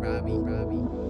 Robbie, Robbie.